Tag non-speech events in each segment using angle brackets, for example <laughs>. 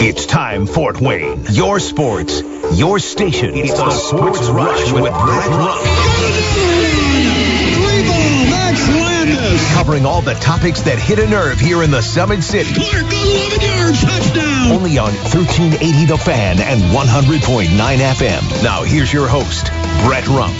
It's time, Fort Wayne. Your sports, your station. It's, the, Sports, Rush with Brett Rump. Max Landis. Covering all the topics that hit a nerve here in the Summit City. Clark, 11 yards, touchdown. Only on 1380 The Fan and 100.9 FM. Now here's your host, Brett Rump.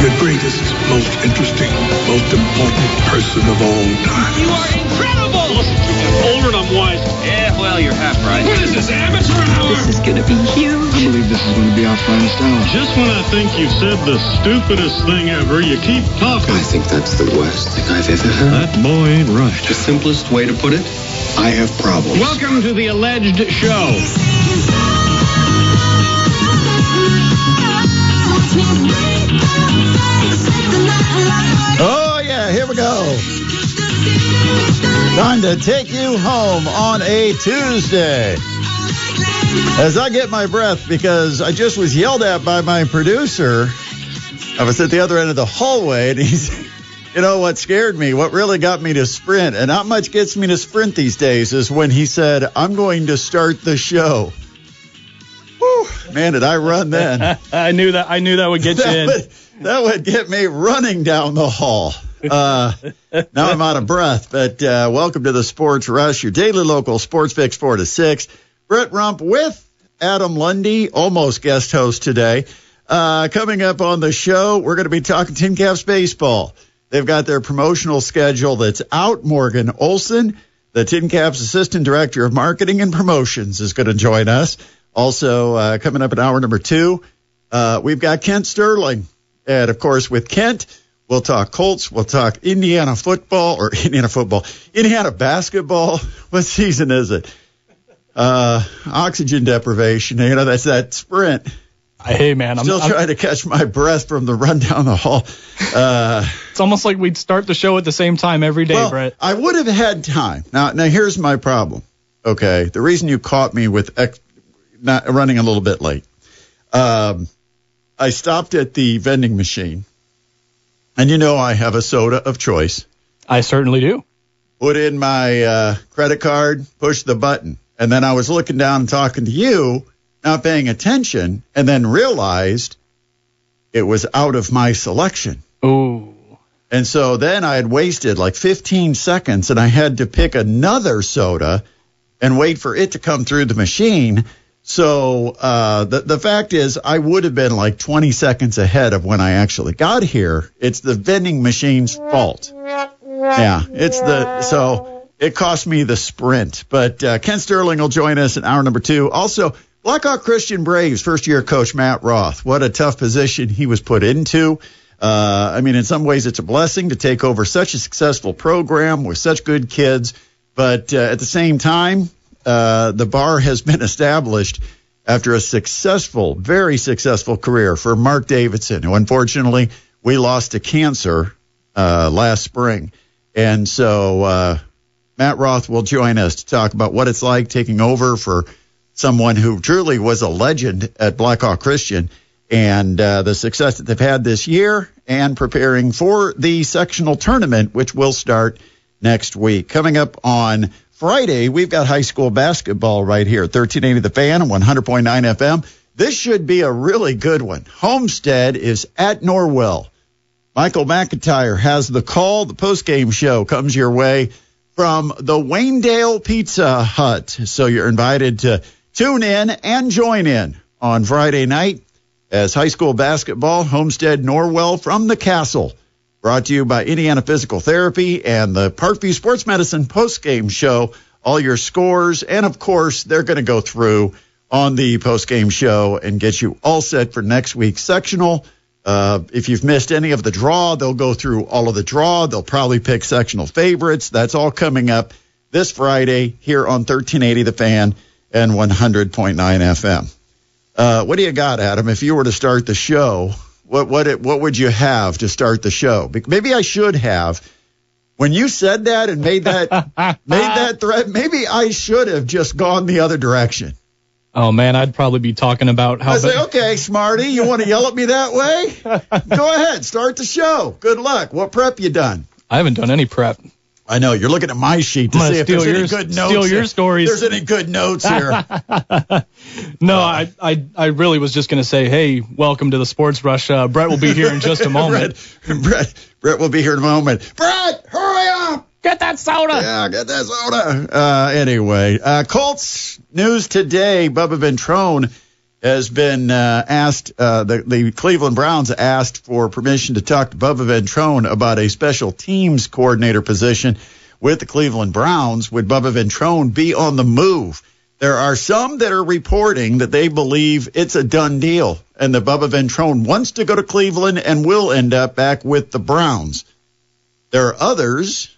The greatest, most interesting, most important person of all time. You are incredible! Listen to me. I'm older and I'm wise. Yeah, well, you're half right. What is this, amateur hour? This is gonna be huge. I believe this is going to be our finest hour. Just when I think you've said the stupidest thing ever, you keep talking. I think that's the worst thing I've ever heard. That boy ain't right. The simplest way to put it, I have problems. Welcome to the alleged show. Oh, yeah, here we go. Time to take you home on a Tuesday. As I get my breath, because I just was yelled at by my producer. I was at the other end of the hallway, and he's, <laughs> you know, what scared me, what really got me to sprint, and not much gets me to sprint these days, is when he said, I'm going to start the show. Whew, man, did I run then? <laughs> I knew that. I knew that would get you <laughs> in. would, that would get me running down the hall. Uh, now I'm out of breath, but uh, welcome to the Sports Rush, your daily local sports fix four to six. Brett Rump with Adam Lundy, almost guest host today. Uh, coming up on the show, we're going to be talking Tin Caps baseball. They've got their promotional schedule that's out. Morgan Olson, the Tin Caps Assistant Director of Marketing and Promotions, is going to join us. Also, uh, coming up in hour number two, uh, we've got Kent Sterling. And of course, with Kent, we'll talk Colts, we'll talk Indiana football or <laughs> Indiana football, Indiana basketball. <laughs> What season is it? Uh, oxygen deprivation. You know, that's that sprint. Hey, man, I'm, Still I'm- trying to catch my breath from the run down the hall. Uh, <laughs> it's almost like we'd start the show at the same time every day, well, Brett. I would have had time. Now, now here's my problem. Okay, the reason you caught me with ex- not running a little bit late. Um, I stopped at the vending machine, and you know I have a soda of choice. I certainly do. Put in my uh, credit card, push the button, and then I was looking down and talking to you, not paying attention, and then realized it was out of my selection. Ooh. And so then I had wasted like 15 seconds and I had to pick another soda and wait for it to come through the machine. So uh, the, the fact is, I would have been like 20 seconds ahead of when I actually got here. It's the vending machine's fault. Yeah, it's the so it cost me the sprint. But uh, Kent Sterling will join us in hour number two. Also, Blackhawk Christian Braves first year coach Matt Roth. What a tough position he was put into. Uh, I mean, in some ways, it's a blessing to take over such a successful program with such good kids. But uh, at the same time, uh, the bar has been established after a successful, very successful career for Mark Davidson, who unfortunately we lost to cancer uh, last spring. And so uh, Matt Roth will join us to talk about what it's like taking over for someone who truly was a legend at Blackhawk Christian and uh, the success that they've had this year and preparing for the sectional tournament, which will start next week. Coming up on Friday, we've got high school basketball right here, 1380 The Fan and 100.9 FM. This should be a really good one. Homestead is at Norwell. Michael McIntyre has the call. The postgame show comes your way from the Waynedale Pizza Hut. So you're invited to tune in and join in on Friday night as high school basketball, Homestead Norwell from the Castle. Brought to you by Indiana Physical Therapy and the Parkview Sports Medicine postgame show. All your scores, and of course, they're going to go through on the postgame show and get you all set for next week's sectional. Uh, if you've missed any of the draw, they'll go through all of the draw. They'll probably pick sectional favorites. That's all coming up this Friday here on 1380 The Fan and 100.9 FM. Uh, what do you got, Adam? If you were to start the show, what what it, what would you have to start the show? Maybe I should have. When you said that and made that <laughs> made that threat, maybe I should have just gone the other direction. Oh man, I'd probably be talking about how. I say, <laughs> okay, Smarty, you want to yell at me that way? <laughs> Go ahead, start the show. Good luck. What prep you done? I haven't done any prep. I know you're looking at my sheet to see if there's any good notes. steal your stories. There's any good notes here? <laughs> No, I, I I really was just gonna say, hey, welcome to the Sports Rush. Uh, Brett will be here in just a <laughs> moment. Brett, Brett, Brett will be here in a moment. Brett, hurry up! Get that soda. Yeah, get that soda. Uh, anyway, uh, Colts news today. Bubba Ventrone has been uh, asked. Uh, the, the Cleveland Browns asked for permission to talk to Bubba Ventrone about a special teams coordinator position with the Cleveland Browns. Would Bubba Ventrone be on the move? There are some that are reporting that they believe it's a done deal and that Bubba Ventrone wants to go to Cleveland and will end up back with the Browns. There are others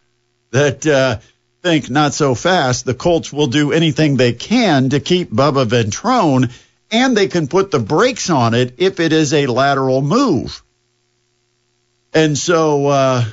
that uh, think not so fast. The Colts will do anything they can to keep Bubba Ventrone, and they can put the brakes on it if it is a lateral move. And so uh,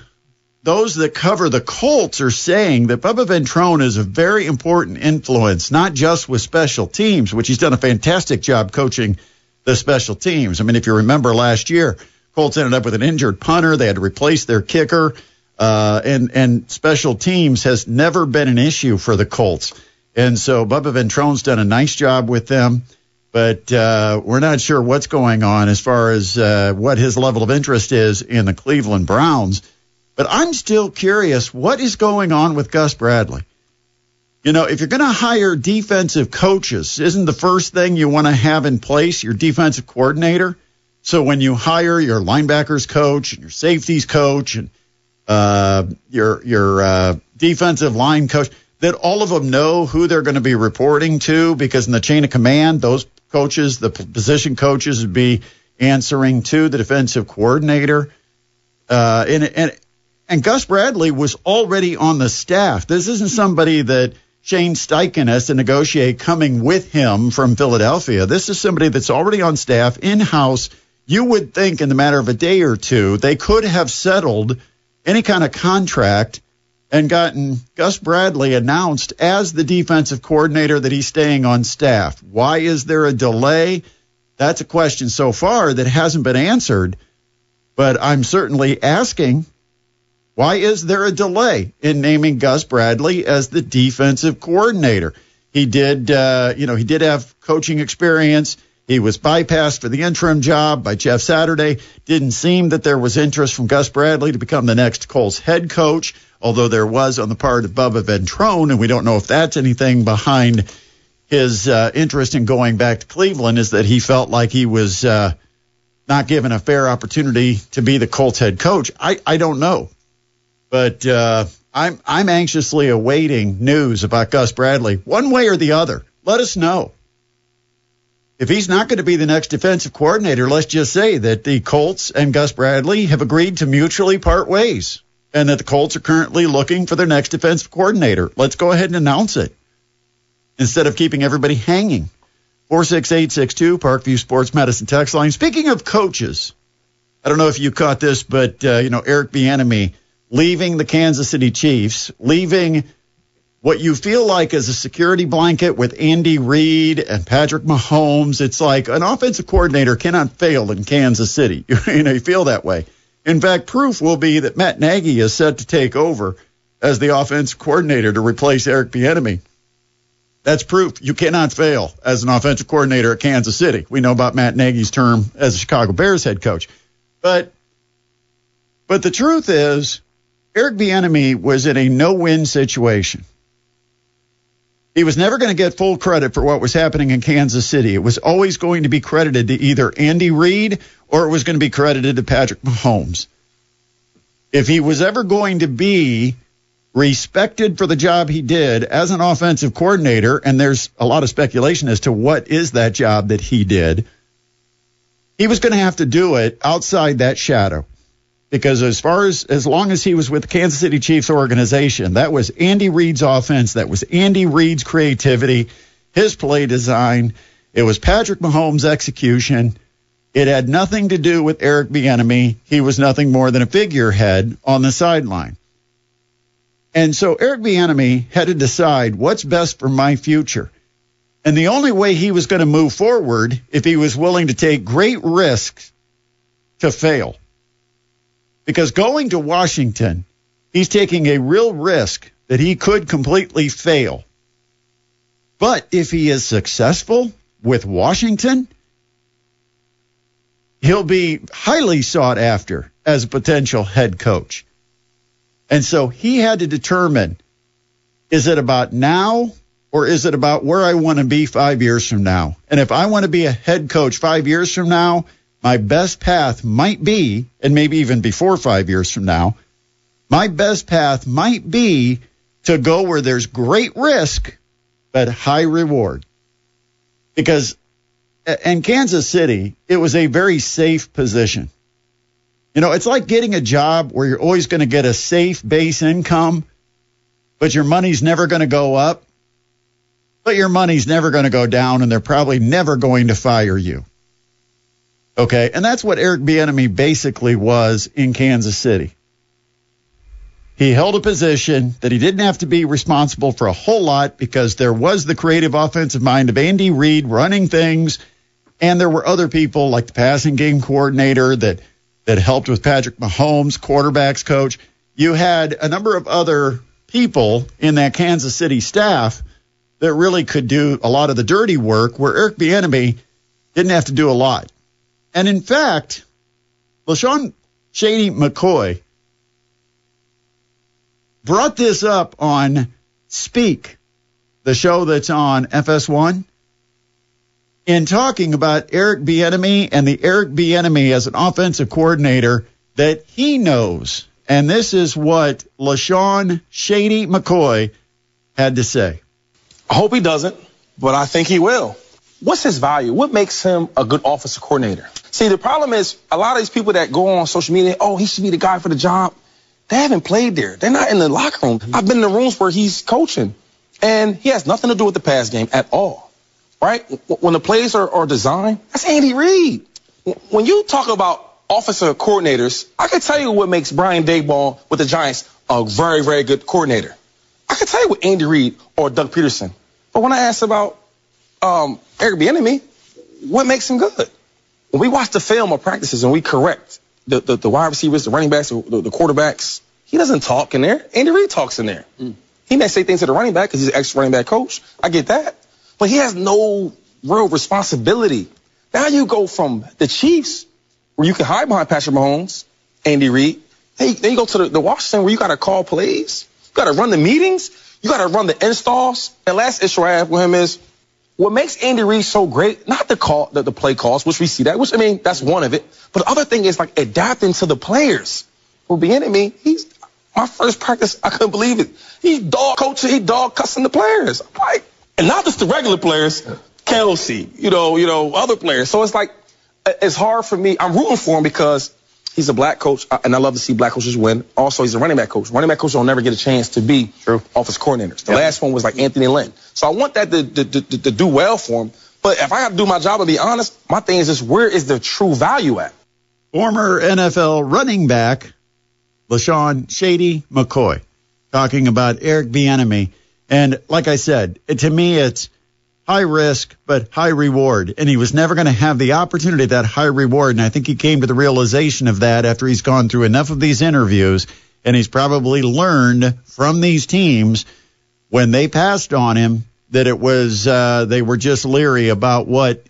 those that cover the Colts are saying that Bubba Ventrone is a very important influence, not just with special teams, which he's done a fantastic job coaching the special teams. I mean, if you remember last year, Colts ended up with an injured punter. They had to replace their kicker. Uh, and and special teams has never been an issue for the Colts, and so Bubba Ventrone's done a nice job with them, but uh, we're not sure what's going on as far as uh, what his level of interest is in the Cleveland Browns. But I'm still curious what is going on with Gus Bradley. You know, if you're going to hire defensive coaches, isn't the first thing you want to have in place your defensive coordinator? So when you hire your linebackers coach and your safeties coach and uh, your your uh, defensive line coach, that all of them know who they're going to be reporting to because in the chain of command, those coaches, the position coaches, would be answering to the defensive coordinator. Uh, and and and Gus Bradley was already on the staff. This isn't somebody that Shane Steichen has to negotiate coming with him from Philadelphia. This is somebody that's already on staff in house. You would think in the matter of a day or two, they could have settled any kind of contract and gotten Gus Bradley announced as the defensive coordinator that he's staying on staff. Why is there a delay? That's a question so far that hasn't been answered, but I'm certainly asking why is there a delay in naming Gus Bradley as the defensive coordinator? He did, uh, you know, he did have coaching experience. He was bypassed for the interim job by Jeff Saturday. Didn't seem that there was interest from Gus Bradley to become the next Colts head coach, although there was on the part of Bubba Ventrone, and we don't know if that's anything behind his uh, interest in going back to Cleveland. Is that he felt like he was uh, not given a fair opportunity to be the Colts head coach? I, I don't know, but uh, I'm I'm anxiously awaiting news about Gus Bradley, one way or the other. Let us know. If he's not going to be the next defensive coordinator, let's just say that the Colts and Gus Bradley have agreed to mutually part ways and that the Colts are currently looking for their next defensive coordinator. Let's go ahead and announce it instead of keeping everybody hanging. 46862 Parkview Sports Medicine text line. Speaking of coaches, I don't know if you caught this, but uh, you know Eric Bieniemy leaving the Kansas City Chiefs, leaving what you feel like is a security blanket with Andy Reid and Patrick Mahomes. It's like an offensive coordinator cannot fail in Kansas City. <laughs> you know, you feel that way. In fact, proof will be that Matt Nagy is set to take over as the offensive coordinator to replace Eric Bieniemy. That's proof you cannot fail as an offensive coordinator at Kansas City. We know about Matt Nagy's term as a Chicago Bears head coach. But but the truth is Eric Bieniemy was in a no-win situation. He was never going to get full credit for what was happening in Kansas City. It was always going to be credited to either Andy Reid or it was going to be credited to Patrick Mahomes. If he was ever going to be respected for the job he did as an offensive coordinator, and there's a lot of speculation as to what is that job that he did, he was going to have to do it outside that shadow because as far as as long as he was with the Kansas City Chiefs organization, that was Andy Reid's offense, that was Andy Reid's creativity, his play design, it was Patrick Mahomes' execution. It had nothing to do with Eric Bieniemy. He was nothing more than a figurehead on the sideline. And so Eric Bieniemy had to decide what's best for my future. And the only way he was going to move forward if he was willing to take great risks to fail because going to Washington He's taking a real risk that he could completely fail. But if he is successful with Washington, he'll be highly sought after as a potential head coach. And so he had to determine is it about now or is it about where I want to be five years from now? And if I want to be a head coach five years from now, my best path might be, and maybe even before five years from now, my best path might be to go where there's great risk, but high reward. Because in Kansas City, it was a very safe position. You know, it's like getting a job where you're always going to get a safe base income, but your money's never going to go up, but your money's never going to go down, and they're probably never going to fire you. Okay, and that's what Eric Bieniemy basically was in Kansas City. He held a position that he didn't have to be responsible for a whole lot because there was the creative offensive mind of Andy Reid running things, and there were other people like the passing game coordinator that that helped with Patrick Mahomes, quarterbacks coach. You had a number of other people in that Kansas City staff that really could do a lot of the dirty work where Eric Bieniemy didn't have to do a lot. And in fact, LeSean Shady McCoy brought this up on Speak, the show that's on FS1, in talking about Eric Bieniemy and the Eric Bieniemy as an offensive coordinator that he knows. And this is what LeSean Shady McCoy had to say. I hope he doesn't, but I think he will. What's his value? What makes him a good offensive coordinator? See, the problem is a lot of these people that go on social media, oh, he should be the guy for the job. They haven't played there. They're not in the locker room. I've been in the rooms where he's coaching, and he has nothing to do with the pass game at all. Right? When the plays are, are designed, that's Andy Reid. When you talk about offensive coordinators, I can tell you what makes Brian Daboll with the Giants a very, very good coordinator. I can tell you what Andy Reid or Doug Pederson. But when I ask about um, Eric Bieniemy, what makes him good? When we watch the film of practices and we correct the, the, the wide receivers, the running backs, the, the, quarterbacks, he doesn't talk in there. Andy Reid talks in there. Mm. He may say things to the running back because he's an ex running back coach. I get that. But he has no real responsibility. Now you go from the Chiefs, where you can hide behind Patrick Mahomes, Andy Reid. Hey, then you go to the, the Washington where you got to call plays. You got to run the meetings. You got to run the installs. And last issue I have with him is what makes Andy Reid so great, not the call, the, the play calls, which we see that, which I mean, that's one of it. But the other thing is like adapting to the players. For Bieniemy, he's my first practice, I couldn't believe it. He dog coaching, he dog cussing the players. I'm like, and not just the regular players, Kelce, you know, you know, other players. So it's like, it's hard for me. I'm rooting for him because He's a black coach, uh, and I love to see black coaches win. Also, he's a running back coach. Running back coaches don't never get a chance to be True. office coordinators. The yep. last one was like Anthony Lynn. So I want that to, to, to, to do well for him. But if I have to do my job and be honest, my thing is just where is the true value at? Former NFL running back LeSean Shady McCoy talking about Eric Bieniemy. And like I said, to me, it's high risk, but high reward. And he was never going to have the opportunity that high reward. And I think he came to the realization of that after he's gone through enough of these interviews. And he's probably learned from these teams when they passed on him that it was, uh, they were just leery about what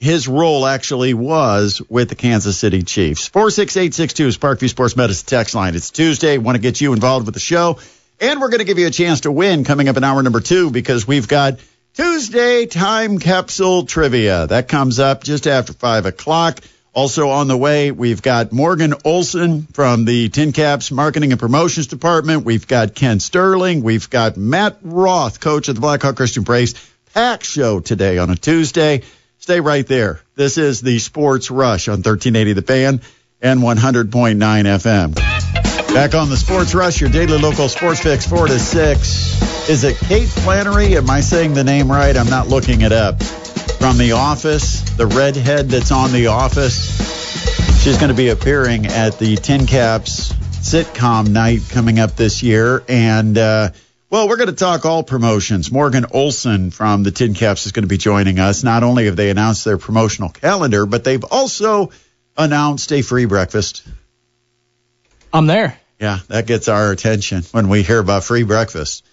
his role actually was with the Kansas City Chiefs. 46862 is Parkview Sports Medicine text line. It's Tuesday. Want to get you involved with the show. And we're going to give you a chance to win coming up in hour number two because we've got Tuesday time capsule trivia. That comes up just after five o'clock. Also on the way, we've got Morgan Olson from the Tin Caps Marketing and Promotions Department. We've got Kent Sterling. We've got Matt Roth, coach of the Blackhawk Christian Braves. Pack show today on a Tuesday. Stay right there. This is the Sports Rush on 1380 The Fan and 100.9 FM. Back on the Sports Rush, your daily local sports fix, 4 to 6. Is it Kate Flannery? Am I saying the name right? I'm not looking it up. From The Office, the redhead that's on The Office. She's going to be appearing at the Tin Caps sitcom night coming up this year. And, uh, well, we're going to talk all promotions. Morgan Olson from the Tin Caps is going to be joining us. Not only have they announced their promotional calendar, but they've also announced a free breakfast. I'm there. Yeah, that gets our attention when we hear about free breakfast.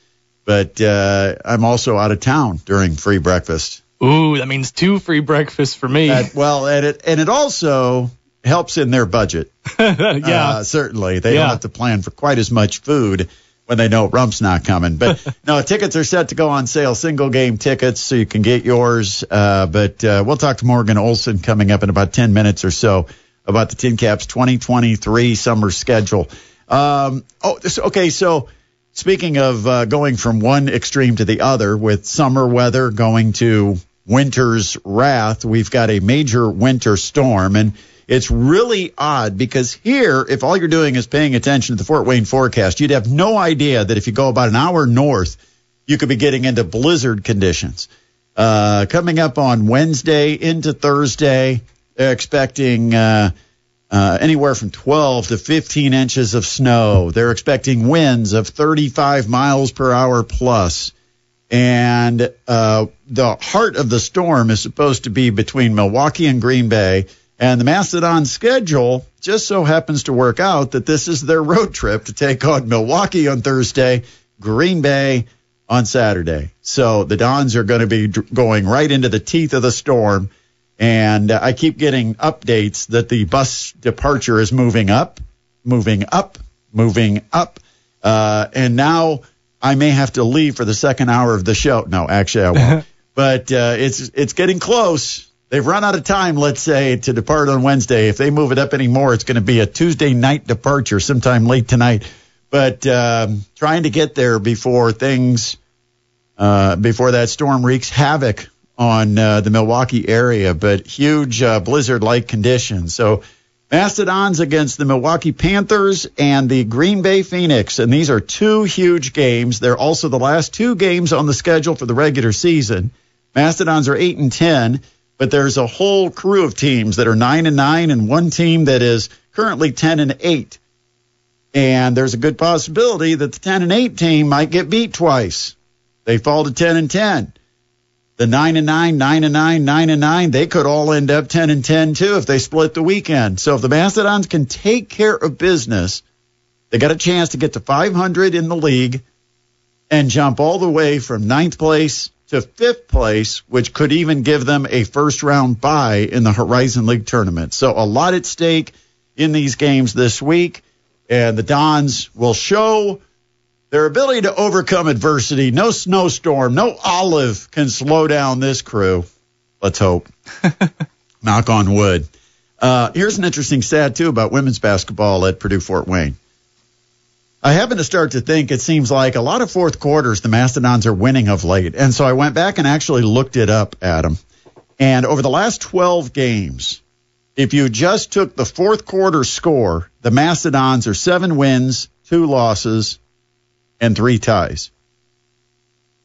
But uh, I'm also out of town during free breakfast. Ooh, that means two free breakfasts for me. That- well, and it and it also helps in their budget. <laughs> yeah. Uh, certainly, they Yeah. don't have to plan for quite as much food when they know Rump's not coming. But <laughs> no, tickets are set to go on sale. Single game tickets, so you can get yours. Uh, but uh, we'll talk to Morgan Olson coming up in about ten minutes or so about the Tin Caps 2023 summer schedule. Um, oh, okay. So speaking of uh, going from one extreme to the other, with summer weather going to winter's wrath, we've got a major winter storm, and it's really odd because here, if all you're doing is paying attention to the Fort Wayne forecast, you'd have no idea that if you go about an hour north, you could be getting into blizzard conditions. Uh, coming up on Wednesday into Thursday, they're expecting uh, uh, anywhere from 12 to 15 inches of snow. They're expecting winds of 35 miles per hour plus. And uh, the heart of the storm is supposed to be between Milwaukee and Green Bay. And the Mastodon schedule just so happens to work out that this is their road trip to take on Milwaukee on Thursday, Green Bay on Saturday. So the Dons are going to be going right into the teeth of the storm. And uh, I keep getting updates that the bus departure is moving up, moving up, moving up. Uh, and now I may have to leave for the second hour of the show. No, actually I won't. <laughs> but uh, it's it's getting close. They've run out of time, let's say, to depart on Wednesday. If they move it up anymore, it's going to be a Tuesday night departure sometime late tonight. But um, trying to get there before things, uh, before that storm wreaks havoc on uh, the Milwaukee area. But huge uh, blizzard-like conditions. So Mastodons against the Milwaukee Panthers and the Green Bay Phoenix. And these are two huge games. They're also the last two games on the schedule for the regular season. Mastodons are 8 and 10, but there's a whole crew of teams that are 9 and 9 and one team that is currently 10 and 8. And there's a good possibility that the 10 and 8 team might get beat twice. They fall to 10 and 10 the nine and nine, nine and nine, nine and nine, they could all end up ten and ten too if they split the weekend. So if the Mastodons can take care of business, they got a chance to get to 500 in the league and jump all the way from ninth place to fifth place, which could even give them a first round bye in the Horizon League tournament. So a lot at stake in these games this week, and the Dons will show their ability to overcome adversity. No snowstorm, no olive can slow down this crew. Let's hope. <laughs> Knock on wood. Uh, here's an interesting stat, too, about women's basketball at Purdue Fort Wayne. I happen to start to think it seems like a lot of fourth quarters the Mastodons are winning of late. And so I went back and actually looked it up, Adam. And over the last 12 games, if you just took the fourth quarter score, the Mastodons are seven wins, two losses, and three ties.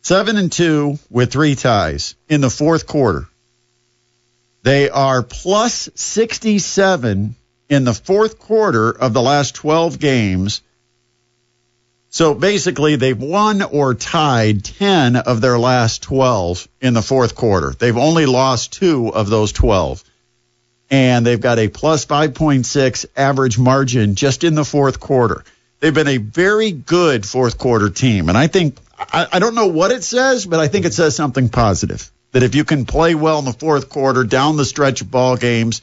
Seven and two with three ties in the fourth quarter. They are plus 67 in the fourth quarter of the last 12 games. So basically, they've won or tied 10 of their last 12 in the fourth quarter. They've only lost two of those 12. And they've got a plus 5.6 average margin just in the fourth quarter. They've been a very good fourth quarter team. And I think, I, I don't know what it says, but I think it says something positive. That if you can play well in the fourth quarter, down the stretch of ball games,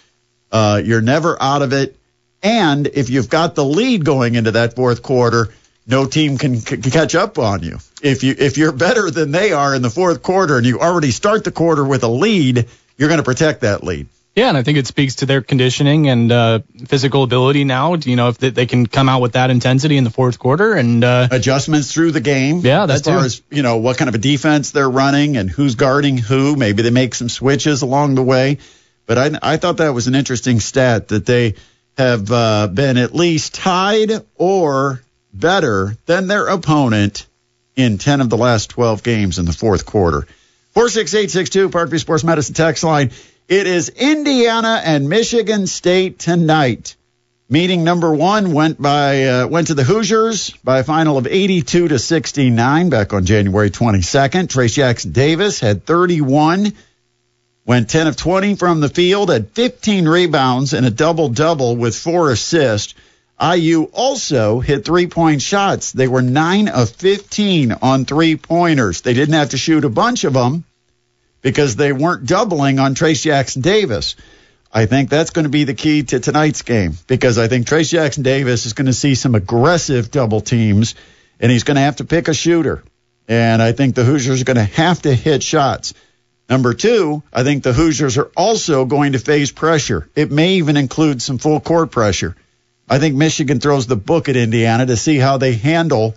uh, you're never out of it. And if you've got the lead going into that fourth quarter, no team can, c- catch up on you. If you if you're better than they are in the fourth quarter and you already start the quarter with a lead, you're going to protect that lead. Yeah, and I think it speaks to their conditioning and uh, physical ability now. You know, if they, they can come out with that intensity in the fourth quarter and uh, adjustments through the game. Yeah, that as far too. as you know, what kind of a defense they're running and who's guarding who. Maybe they make some switches along the way. But I I thought that was an interesting stat that they have uh, been at least tied or better than their opponent in 10 of the last 12 games in the fourth quarter. 46862 Parkview Sports Medicine text line. It is Indiana and Michigan State tonight. Meeting number one went by uh, went to the Hoosiers by a final of 82 to 69 back on January 22nd. Trayce Jackson Davis had 31, went 10 of 20 from the field, had 15 rebounds and a double double with four assists. IU also hit three point shots. They were 9 of 15 on three pointers. They didn't have to shoot a bunch of them because they weren't doubling on Trayce Jackson Davis. I think that's going to be the key to tonight's game because I think Trayce Jackson Davis is going to see some aggressive double teams and he's going to have to pick a shooter. And I think the Hoosiers are going to have to hit shots. Number two, I think the Hoosiers are also going to face pressure. It may even include some full court pressure. I think Michigan throws the book at Indiana to see how they handle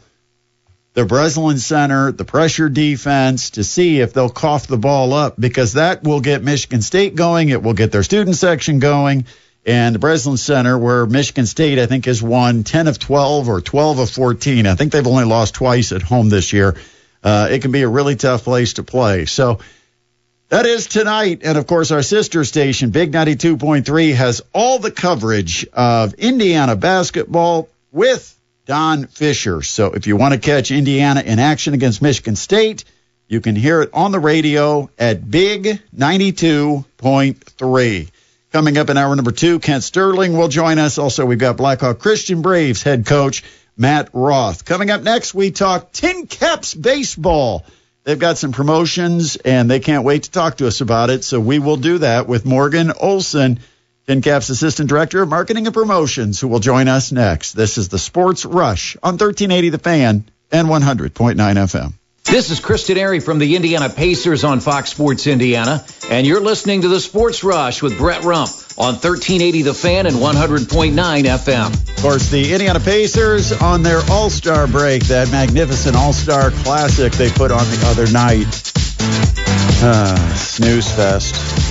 the Breslin Center, the pressure defense, to see if they'll cough the ball up because that will get Michigan State going. It will get their student section going. And the Breslin Center, where Michigan State, I think, has won 10 of 12 or 12 of 14. I think they've only lost twice at home this year. Uh, it can be a really tough place to play. So, that is tonight. And of course, our sister station, Big 92.3, has all the coverage of Indiana basketball with Don Fisher. So if you want to catch Indiana in action against Michigan State, you can hear it on the radio at Big 92.3. Coming up in hour number two, Kent Sterling will join us. Also, we've got Blackhawk Christian Braves head coach Matt Roth. Coming up next, we talk Tin Caps baseball. They've got some promotions and they can't wait to talk to us about it. So we will do that with Morgan Olson, TinCap's Assistant Director of Marketing and Promotions, who will join us next. This is the Sports Rush on 1380 The Fan and 100.9 FM. This is Chris Denari from the Indiana Pacers on Fox Sports Indiana, and you're listening to the Sports Rush with Brett Rump on 1380 The Fan and 100.9 FM. Of course, the Indiana Pacers on their All Star break, that magnificent All Star Classic they put on the other night. Uh, snooze fest.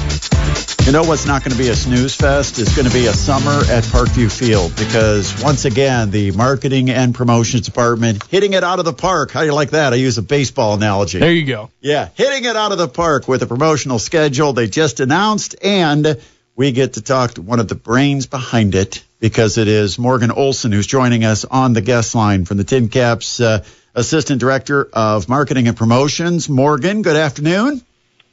You know what's not going to be a snooze fest? It's going to be a summer at Parkview Field because once again, the marketing and promotions department hitting it out of the park. How do you like that? I use a baseball analogy. There you go. Yeah, hitting it out of the park with a promotional schedule they just announced, and we get to talk to one of the brains behind it because it is Morgan Olson who's joining us on the guest line from the Tin Caps uh, Assistant Director of Marketing and Promotions. Morgan, good afternoon.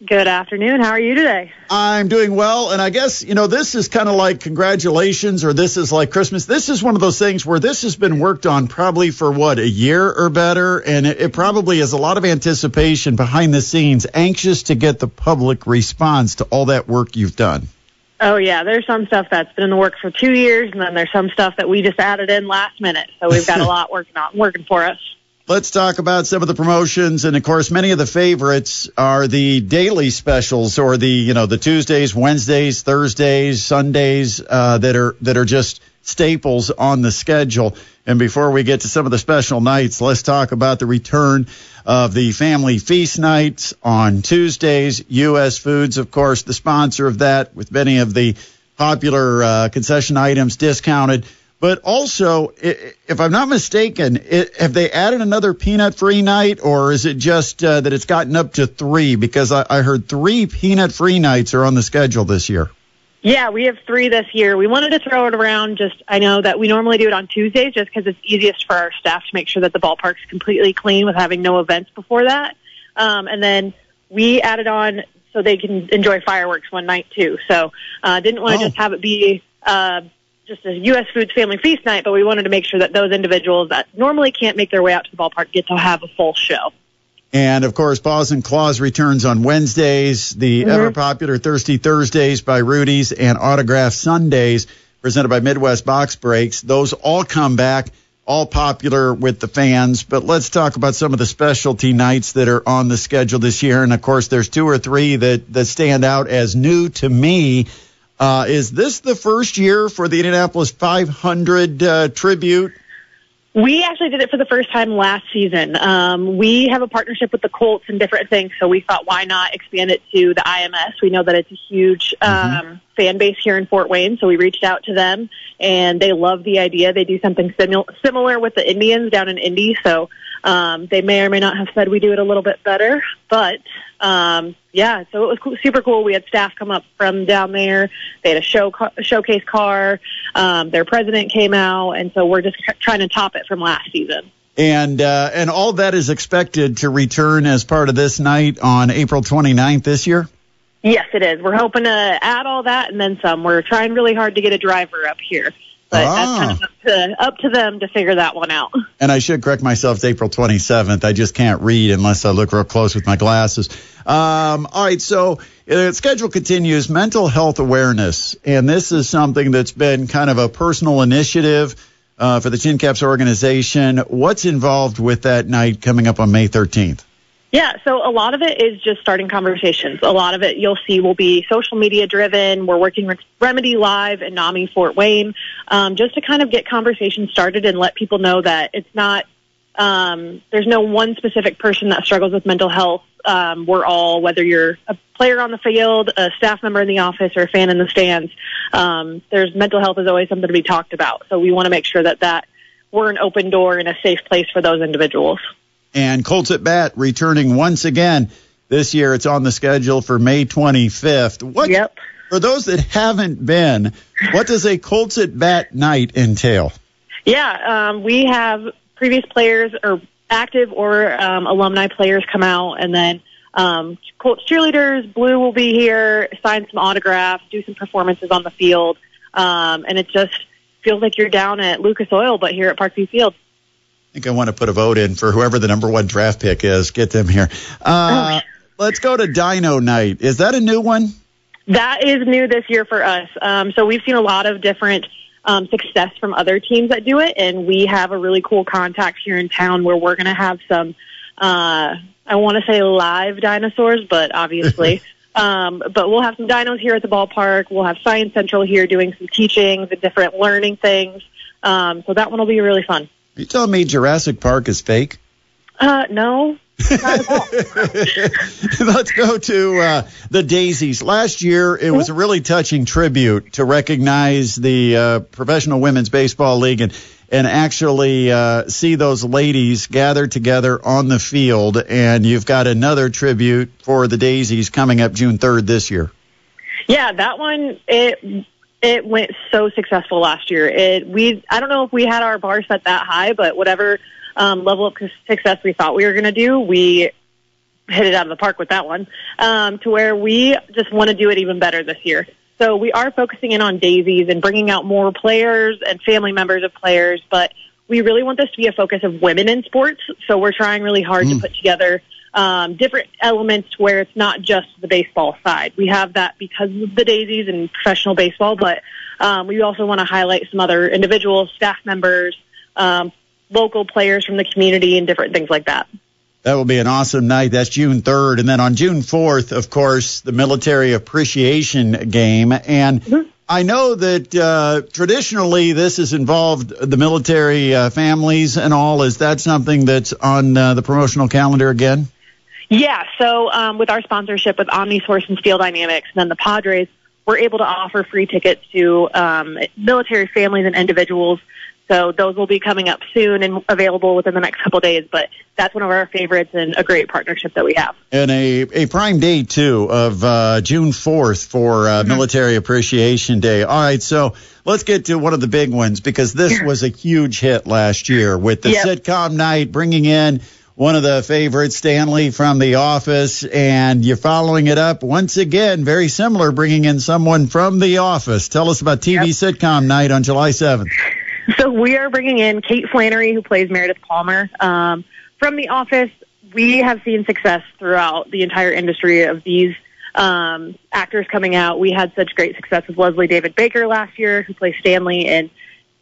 Good afternoon. How are you today? I'm doing well. And I guess, you know, this is kind of like congratulations or this is like Christmas. This is one of those things where this has been worked on probably for what, a year or better. And it, it probably has a lot of anticipation behind the scenes, anxious to get the public response to all that work you've done. Oh yeah, there's some stuff that's been in the works for two years, and then there's some stuff that we just added in last minute. So we've got a <laughs> lot working on working for us. Let's talk about some of the promotions, and of course, many of the favorites are the daily specials, or the you know the Tuesdays, Wednesdays, Thursdays, Sundays uh, that are that are just staples on the schedule. And before we get to some of the special nights, let's talk about the return of the family feast nights on Tuesdays. U.S. Foods, of course, the sponsor of that, with many of the popular uh, concession items discounted. But also, if I'm not mistaken, it, have they added another peanut free night, or is it just uh, that it's gotten up to three? Because I, I heard three peanut free nights are on the schedule this year. Yeah, we have three this year. We wanted to throw it around. Just I know that we normally do it on Tuesdays, just because it's easiest for our staff to make sure that the ballpark's completely clean with having no events before that. Um, and then we added on so they can enjoy fireworks one night too. So uh, didn't want to oh. just have it be. Uh, just a U.S. Foods Family Feast night, but we wanted to make sure that those individuals that normally can't make their way out to the ballpark get to have a full show. And of course, Paws and Claws returns on Wednesdays, the mm-hmm. ever popular Thirsty Thursdays by Rudy's, and Autograph Sundays presented by Midwest Box Breaks. Those all come back, all popular with the fans. But let's talk about some of the specialty nights that are on the schedule this year. And of course, there's two or three that, that stand out as new to me. Uh, is this the first year for the Indianapolis 500 uh, tribute? We actually did it for the first time last season. Um, we have a partnership with the Colts and different things, so we thought why not expand it to the IMS? We know that it's a huge mm-hmm. um, fan base here in Fort Wayne, so we reached out to them, and they love the idea. They do something simul- similar with the Indians down in Indy, so um, they may or may not have said we do it a little bit better, but um, yeah, so it was cool, super cool. We had staff come up from down there. They had a show a showcase car. Um, their president came out, and so we're just trying to top it from last season. And uh, and all that is expected to return as part of this night on April 29th this year. Yes, it is. We're hoping to add all that and then some. We're trying really hard to get a driver up here. But Ah. that's kind of up to, up to them to figure that one out. <laughs> And I should correct myself. It's April 27th. I just can't read unless I look real close with my glasses. Um, all right. So uh, schedule continues mental health awareness. And this is something that's been kind of a personal initiative uh, for the Tin Caps organization. What's involved with that night coming up on May 13th? Yeah, so a lot of it is just starting conversations. A lot of it you'll see will be social media driven. We're working with Remedy Live and NAMI Fort Wayne um, just to kind of get conversations started and let people know that it's not, um, there's no one specific person that struggles with mental health. Um, we're all, whether you're a player on the field, a staff member in the office, or a fan in the stands, um, there's mental health is always something to be talked about. So we want to make sure that that we're an open door and a safe place for those individuals. And Colts at Bat returning once again this year. It's on the schedule for May 25th. What, Yep. For those that haven't been, what does a Colts at Bat night entail? Yeah, um, we have previous players or active or um, alumni players come out, and then um, Colts cheerleaders, Blue will be here, sign some autographs, do some performances on the field, um, and it just feels like you're down at Lucas Oil, but here at Parkview Field. I think I want to put a vote in for whoever the number one draft pick is. Get them here. Uh, let's go to Dino Night. Is that a new one? That is new this year for us. Um, so we've seen a lot of different um, success from other teams that do it, and we have a really cool contact here in town where we're going to have some. Uh, I want to say live dinosaurs, but obviously. <laughs> Um, but we'll have some dinos here at the ballpark. We'll have Science Central here doing some teachings and different learning things. Um, so that one will be really fun. You telling me Jurassic Park is fake? Uh, no, not at all. <laughs> Let's go to uh, the Daisies. Last year, it was a really touching tribute to recognize the uh, Professional Women's Baseball League and and actually uh, see those ladies gathered together on the field. And you've got another tribute for the Daisies coming up June 3rd this year. Yeah, that one it it went so successful last year. It we I don't know if we had our bar set that high, but whatever um, level of success we thought we were going to do, we hit it out of the park with that one. Um, to where we just want to do it even better this year. So we are focusing in on daisies and bringing out more players and family members of players, but we really want this to be a focus of women in sports. So we're trying really hard to put together um, different elements where it's not just the baseball side. We have that because of the daisies and professional baseball, but um, we also want to highlight some other individuals, staff members, um, local players from the community, and different things like that. That will be an awesome night. That's June 3rd. And then on June 4th, of course, the military appreciation game. And I know that uh, traditionally this has involved the military uh, families and all. Is that something that's on uh, the promotional calendar again? Yeah, so um, with our sponsorship with OmniSource and Steel Dynamics, and then the Padres, we're able to offer free tickets to um, military families and individuals. So those will be coming up soon and available within the next couple days. But that's one of our favorites and a great partnership that we have. And a, a prime day, too, of uh, June 4th for uh, Military Appreciation Day. All right, so let's get to one of the big ones because this was a huge hit last year with the Yep. sitcom night bringing in one of the favorites, Stanley from The Office, and you're following it up once again, very similar, bringing in someone from The Office. Tell us about TV sitcom night on July 7th. So we are bringing in Kate Flannery, who plays Meredith Palmer. Um, from The Office, we have seen success throughout the entire industry of these um, actors coming out. We had such great success with Leslie David Baker last year, who plays Stanley, and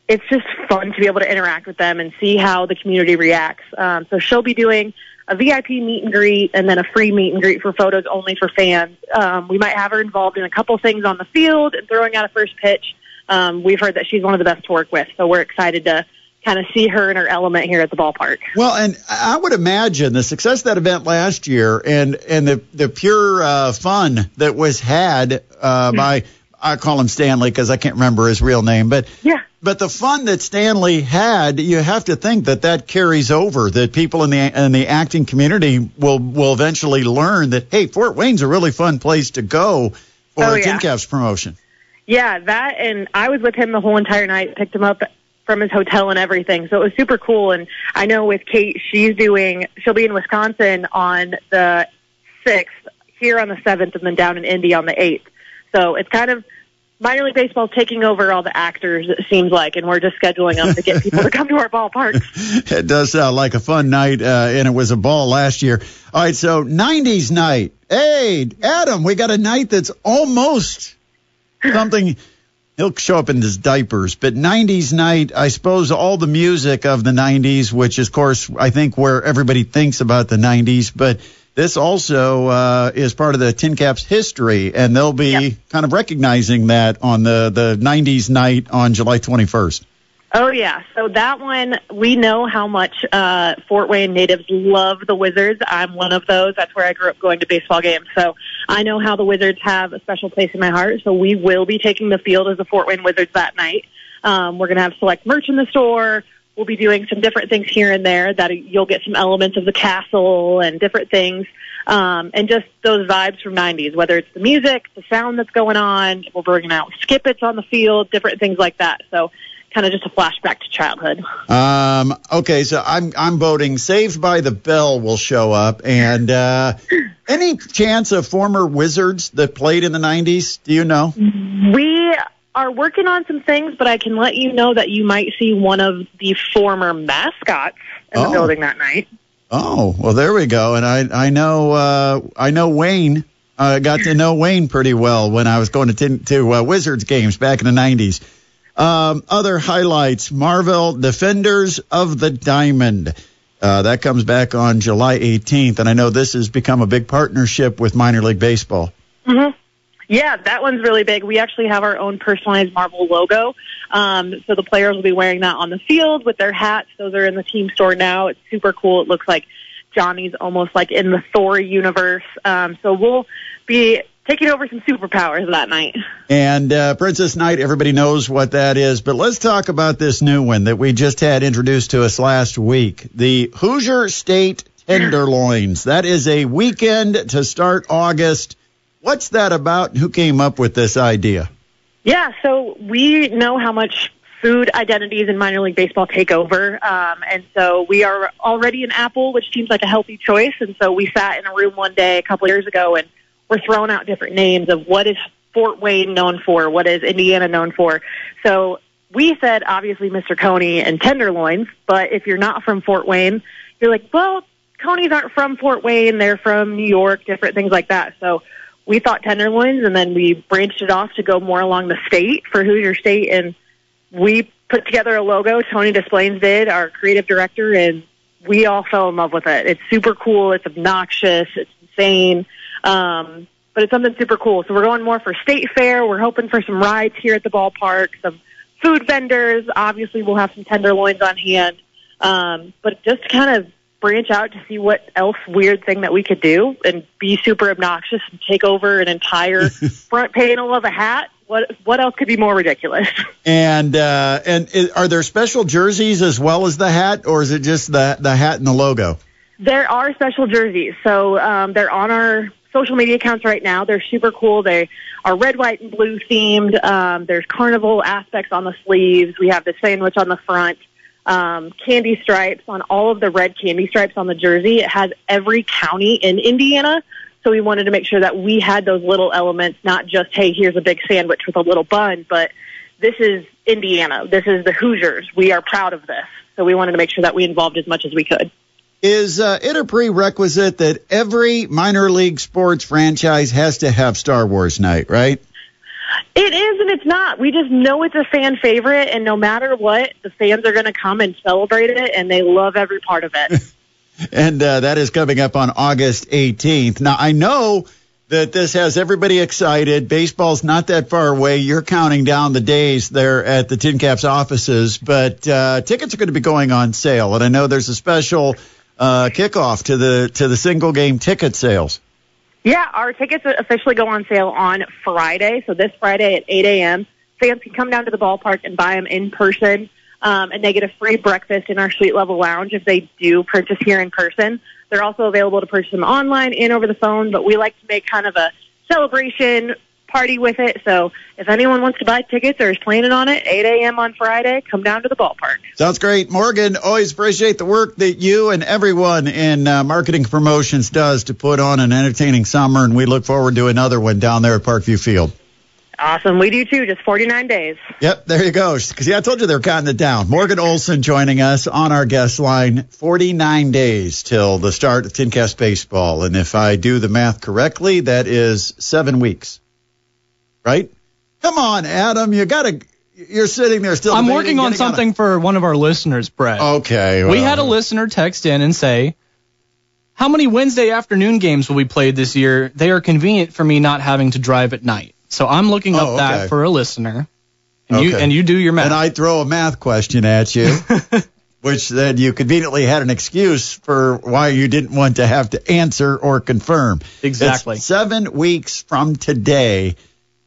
it's just fun to be able to interact with them and see how the community reacts. Um, so she'll be doing a VIP meet and greet and then a free meet and greet for photos only for fans. Um, we might have her involved in a couple things on the field and throwing out a first pitch. Um, we've heard that she's one of the best to work with, so we're excited to kind of see her in her element here at the ballpark. Well, and I would imagine the success of that event last year and and the the pure uh, fun that was had uh, by I call him Stanley because I can't remember his real name, but Yeah. But the fun that Stanley had, you have to think that that carries over. That people in the in the acting community will will eventually learn that hey, Fort Wayne's a really fun place to go for Oh, a yeah. Caps promotion. Yeah, that and I was with him the whole entire night, picked him up from his hotel and everything. So it was super cool and I know with Kate she's doing she'll be in Wisconsin on the 6th, here on the 7th and then down in Indy on the 8th. So it's kind of minor league baseball taking over all the actors. It seems like, and we're just scheduling them to get people to come to our ballparks. <laughs> It does sound like a fun night, uh, and it was a ball last year. All right, so 90s night. Hey, Adam, we got a night that's almost something. He'll show up in his diapers, but 90s night, I suppose all the music of the 90s, which is, of course, I think where everybody thinks about the 90s, but this also uh, is part of the Tin Caps history, and they'll be Yep. kind of recognizing that on the, the 90s night on July 21st. Oh yeah, so that one we know how much uh, Fort Wayne natives love the Wizards. I'm one of those. That's where I grew up going to baseball games, so I know how the Wizards have a special place in my heart. So we will be taking the field as the Fort Wayne Wizards that night. Um, we're going to have select merch in the store. We'll be doing some different things here and there that you'll get some elements of the castle and different things. Um, and just those vibes from 90s, whether it's the music, the sound that's going on, we're bringing out skippets on the field, different things like that. So kind of just a flashback to childhood. Um, okay, so I'm I'm voting Saved by the Bell will show up, and uh, any chance of former Wizards that played in the '90s? Do you know? We are working on some things, but I can let you know that you might see one of the former mascots in the Oh. building that night. Oh, well, there we go. And I I know uh, I know Wayne. I got to know Wayne pretty well when I was going to tin- to uh, Wizards games back in the '90s. Um, other highlights: Marvel Defenders of the Diamond. Uh, that comes back on July 18th, and I know this has become a big partnership with minor league baseball. hmm Yeah, that one's really big. We actually have our own personalized Marvel logo. Um, so the players will be wearing that on the field with their hats. Those are in the team store now. It's super cool. It looks like Johnny's almost like in the Thor universe. Um, so we'll be taking over some superpowers that night. And uh, Princess Night, everybody knows what that is. But let's talk about this new one that we just had introduced to us last week the Hoosier State Tenderloins. That is a weekend to start August. What's that about? Who came up with this idea? Yeah, so we know how much food identities in minor league baseball take over. Um, and so we are already an Apple, which seems like a healthy choice. And so we sat in a room one day a couple years ago and we're throwing out different names of what is Fort Wayne known for, what is Indiana known for. So we said obviously Mr. Coney and tenderloins, but if you're not from Fort Wayne, you're like, well, Coney's aren't from Fort Wayne, they're from New York, different things like that. So we thought tenderloins and then we branched it off to go more along the state for Hoosier State and we put together a logo. Tony Desplaines did, our creative director, and we all fell in love with it. It's super cool. It's obnoxious. It's insane. Um, but it's something super cool. So we're going more for state fair. We're hoping for some rides here at the ballpark, some food vendors. Obviously, we'll have some tenderloins on hand. Um, but just kind of branch out to see what else weird thing that we could do and be super obnoxious and take over an entire <laughs> front panel of a hat. What what else could be more ridiculous? <laughs> And uh, and are there special jerseys as well as the hat, or is it just the the hat and the logo? There are special jerseys. So um, they're on our social media accounts right now. They're super cool. They are red, white, and blue themed. Um, there's carnival aspects on the sleeves. We have the sandwich on the front. Um, candy stripes on all of the red candy stripes on the jersey. It has every county in Indiana. So we wanted to make sure that we had those little elements, not just, hey, here's a big sandwich with a little bun, but this is Indiana. This is the Hoosiers. We are proud of this. So we wanted to make sure that we involved as much as we could. Is uh, it a prerequisite that every minor league sports franchise has to have Star Wars night, right? It is and it's not. We just know it's a fan favorite, and no matter what, the fans are going to come and celebrate it, and they love every part of it. <laughs> And uh, that is coming up on August 18th. Now, I know that this has everybody excited. Baseball's not that far away. You're counting down the days there at the Tin Caps offices, but uh, tickets are going to be going on sale. And I know there's a special uh, kickoff to the to the single game ticket sales. Yeah, our tickets officially go on sale on Friday, so this Friday at 8 a.m. Fans can come down to the ballpark and buy them in person, um, and they get a free breakfast in our suite level lounge if they do purchase here in person. They're also available to purchase them online and over the phone, but we like to make kind of a celebration party with it. So if anyone wants to buy tickets or is planning on it, 8 a.m. on Friday, come down to the ballpark. Sounds great. Morgan, always appreciate the work that you and everyone in uh, marketing promotions does to put on an entertaining summer, and we look forward to another one down there at Parkview Field. Awesome. We do too. Just 49 days. Yep, there you go. Because yeah, I told you they're counting it down. Morgan Olson joining us on our guest line. 49 days till the start of Tin Caps baseball, and if I do the math correctly, that is seven weeks. Right? Come on, Adam. You gotta. You're sitting there still. I'm working on something for one of our listeners, Brett. Okay. we had a listener text in and say, "How many Wednesday afternoon games will be played this year? They are convenient for me not having to drive at night." So I'm looking up Oh, okay. that for a listener, and you Okay. and you do your math. And I throw a math question at you, <laughs> which then you conveniently had an excuse for why you didn't want to have to answer or confirm. Exactly. It's seven weeks from today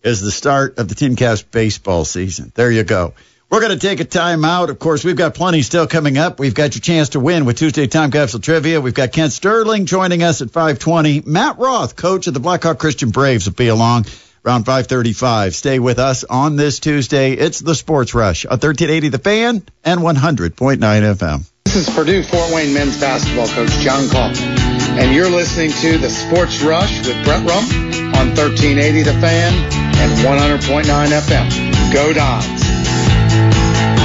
is the start of the Tin Caps baseball season. There you go. We're going to take a time out. Of course, we've got plenty still coming up. We've got your chance to win with Tuesday Time Capsule Trivia. We've got Kent Sterling joining us at 520. Matt Roth, coach of the Blackhawk Christian Braves, will be along around 535. Stay with us on this Tuesday. It's the Sports Rush on 1380 The Fan and 100.9 FM. This is Purdue Fort Wayne men's basketball coach Jon Coffman, and you're listening to the Sports Rush with Brett Rump on 1380 The Fan and 100.9 FM. Go Dons!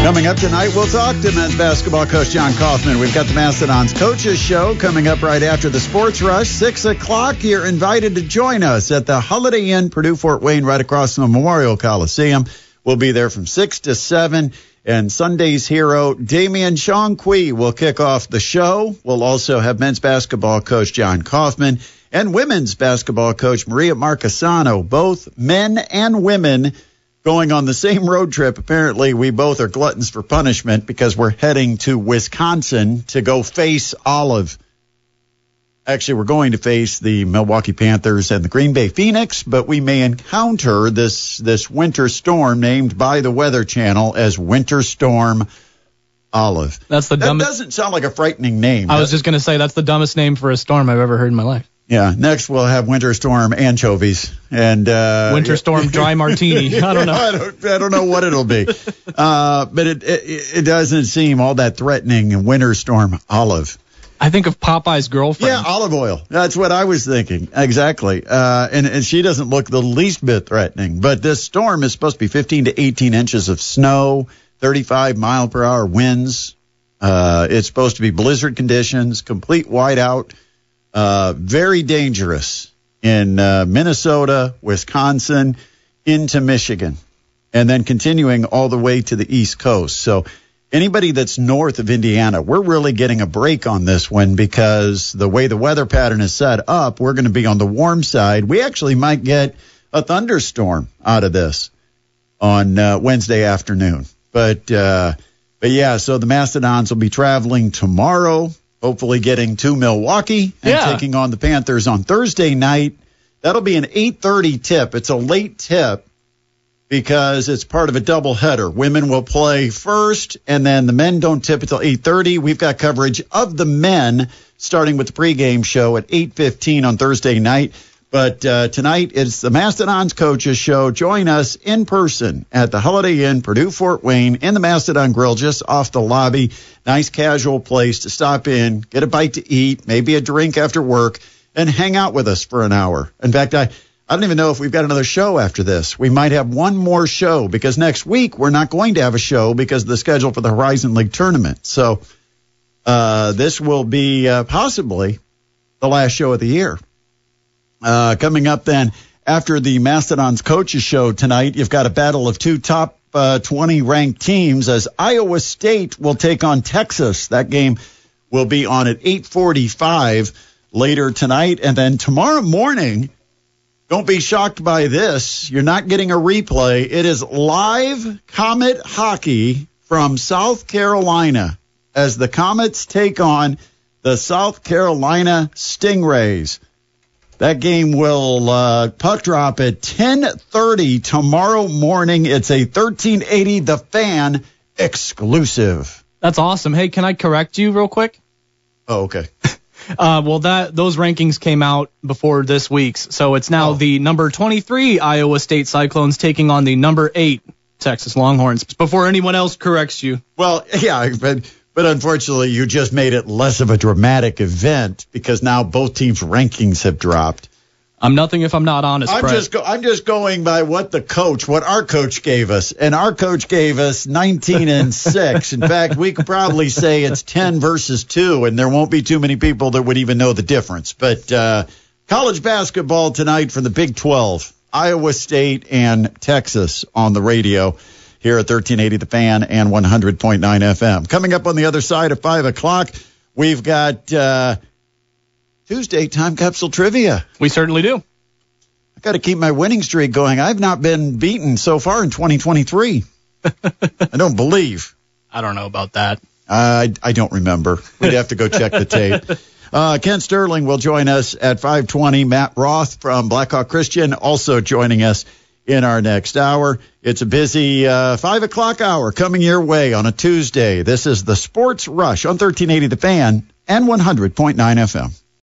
Coming up tonight, we'll talk to men's basketball coach Jon Coffman. We've got the Mastodons Coaches Show coming up right after the Sports Rush. 6 o'clock, you're invited to join us at the Holiday Inn, Purdue Fort Wayne, right across from the Memorial Coliseum. We'll be there from 6 to 7. And Sunday's hero, Damian Chong Qui, will kick off the show. We'll also have men's basketball coach Jon Coffman and women's basketball coach Maria Marchesano, both men and women going on the same road trip. Apparently, we both are gluttons for punishment because we're heading to Wisconsin to go face Olive. Actually, we're going to face the Milwaukee Panthers and the Green Bay Phoenix, but we may encounter this this winter storm named by the Weather Channel as Winter Storm Olive. That's the dumbest. that doesn't sound like a frightening name. I was just gonna say that's the dumbest name for a storm I've ever heard in my life. Yeah. Next, we'll have Winter Storm anchovies and uh, Winter storm dry martini. <laughs> I don't know. I don't, I don't know what it'll be, uh, but it, it it doesn't seem all that threatening. Winter storm olive. I think of Popeye's girlfriend. Yeah, Olive Oyl. That's what I was thinking. Exactly. Uh, and, and she doesn't look the least bit threatening. But this storm is supposed to be 15 to 18 inches of snow, 35 mile per hour winds. Uh, it's supposed to be blizzard conditions, complete whiteout, uh, very dangerous in uh, Minnesota, Wisconsin, into Michigan, and then continuing all the way to the East Coast. So anybody that's north of Indiana, we're really getting a break on this one because the way the weather pattern is set up, we're going to be on the warm side. We actually might get a thunderstorm out of this on uh, Wednesday afternoon. But uh, but yeah, so the Mastodons will be traveling tomorrow, hopefully getting to Milwaukee and Yeah. taking on the Panthers on Thursday night. That'll be an 8:30 tip. It's a late tip because it's part of a doubleheader. Women will play first, and then the men don't tip until 8:30. We've got coverage of the men starting with the pregame show at 8:15 on Thursday night. But uh, tonight it's the Mastodons coaches show. Join us in person at the Holiday Inn, Purdue Fort Wayne, in the Mastodon Grill, just off the lobby. Nice casual place to stop in, get a bite to eat, maybe a drink after work, and hang out with us for an hour. In fact, I I don't even know if we've got another show after this. We might have one more show because next week we're not going to have a show because of the schedule for the Horizon League tournament. So uh, this will be uh, possibly the last show of the year. Uh, coming up then after the Mastodons coaches show tonight, you've got a battle of two top uh, 20 ranked teams as Iowa State will take on Texas. That game will be on at 8:45 later tonight, and then tomorrow morning. Don't be shocked by this. You're not getting a replay. It is live Komet hockey from South Carolina as the Komets take on the South Carolina Stingrays. That game will uh, puck drop at 10:30 tomorrow morning. It's a 1380 The Fan exclusive. That's awesome. Hey, can I correct you real quick? Oh, okay. <laughs> Uh, well, that those rankings came out before this week's, so it's now the number 23 Iowa State Cyclones taking on the number eight Texas Longhorns. Before anyone else corrects you, Well, <laughs> yeah, but but unfortunately, you just made it less of a dramatic event because now both teams' rankings have dropped. I'm nothing if I'm not honest. I'm Brett. just go, I'm just going by what the coach, what our coach gave us, and our coach gave us 19 and six. In fact, we could probably say it's 10 versus two, and there won't be too many people that would even know the difference. But uh, college basketball tonight from the Big 12, Iowa State and Texas on the radio here at 1380 The Fan and 100.9 FM. Coming up on the other side at five o'clock, we've got. Uh, Tuesday time capsule trivia. We certainly do. I got to keep my winning streak going. I've not been beaten so far in 2023. <laughs> I don't believe. I don't know about that. I I don't remember. We'd have to go check the tape. <laughs> Uh, Kent Sterling will join us at 5:20. Matt Roth from Blackhawk Christian also joining us in our next hour. It's a busy uh, five o'clock hour coming your way on a Tuesday. This is the Sports Rush on 1380 The Fan and 100.9 FM.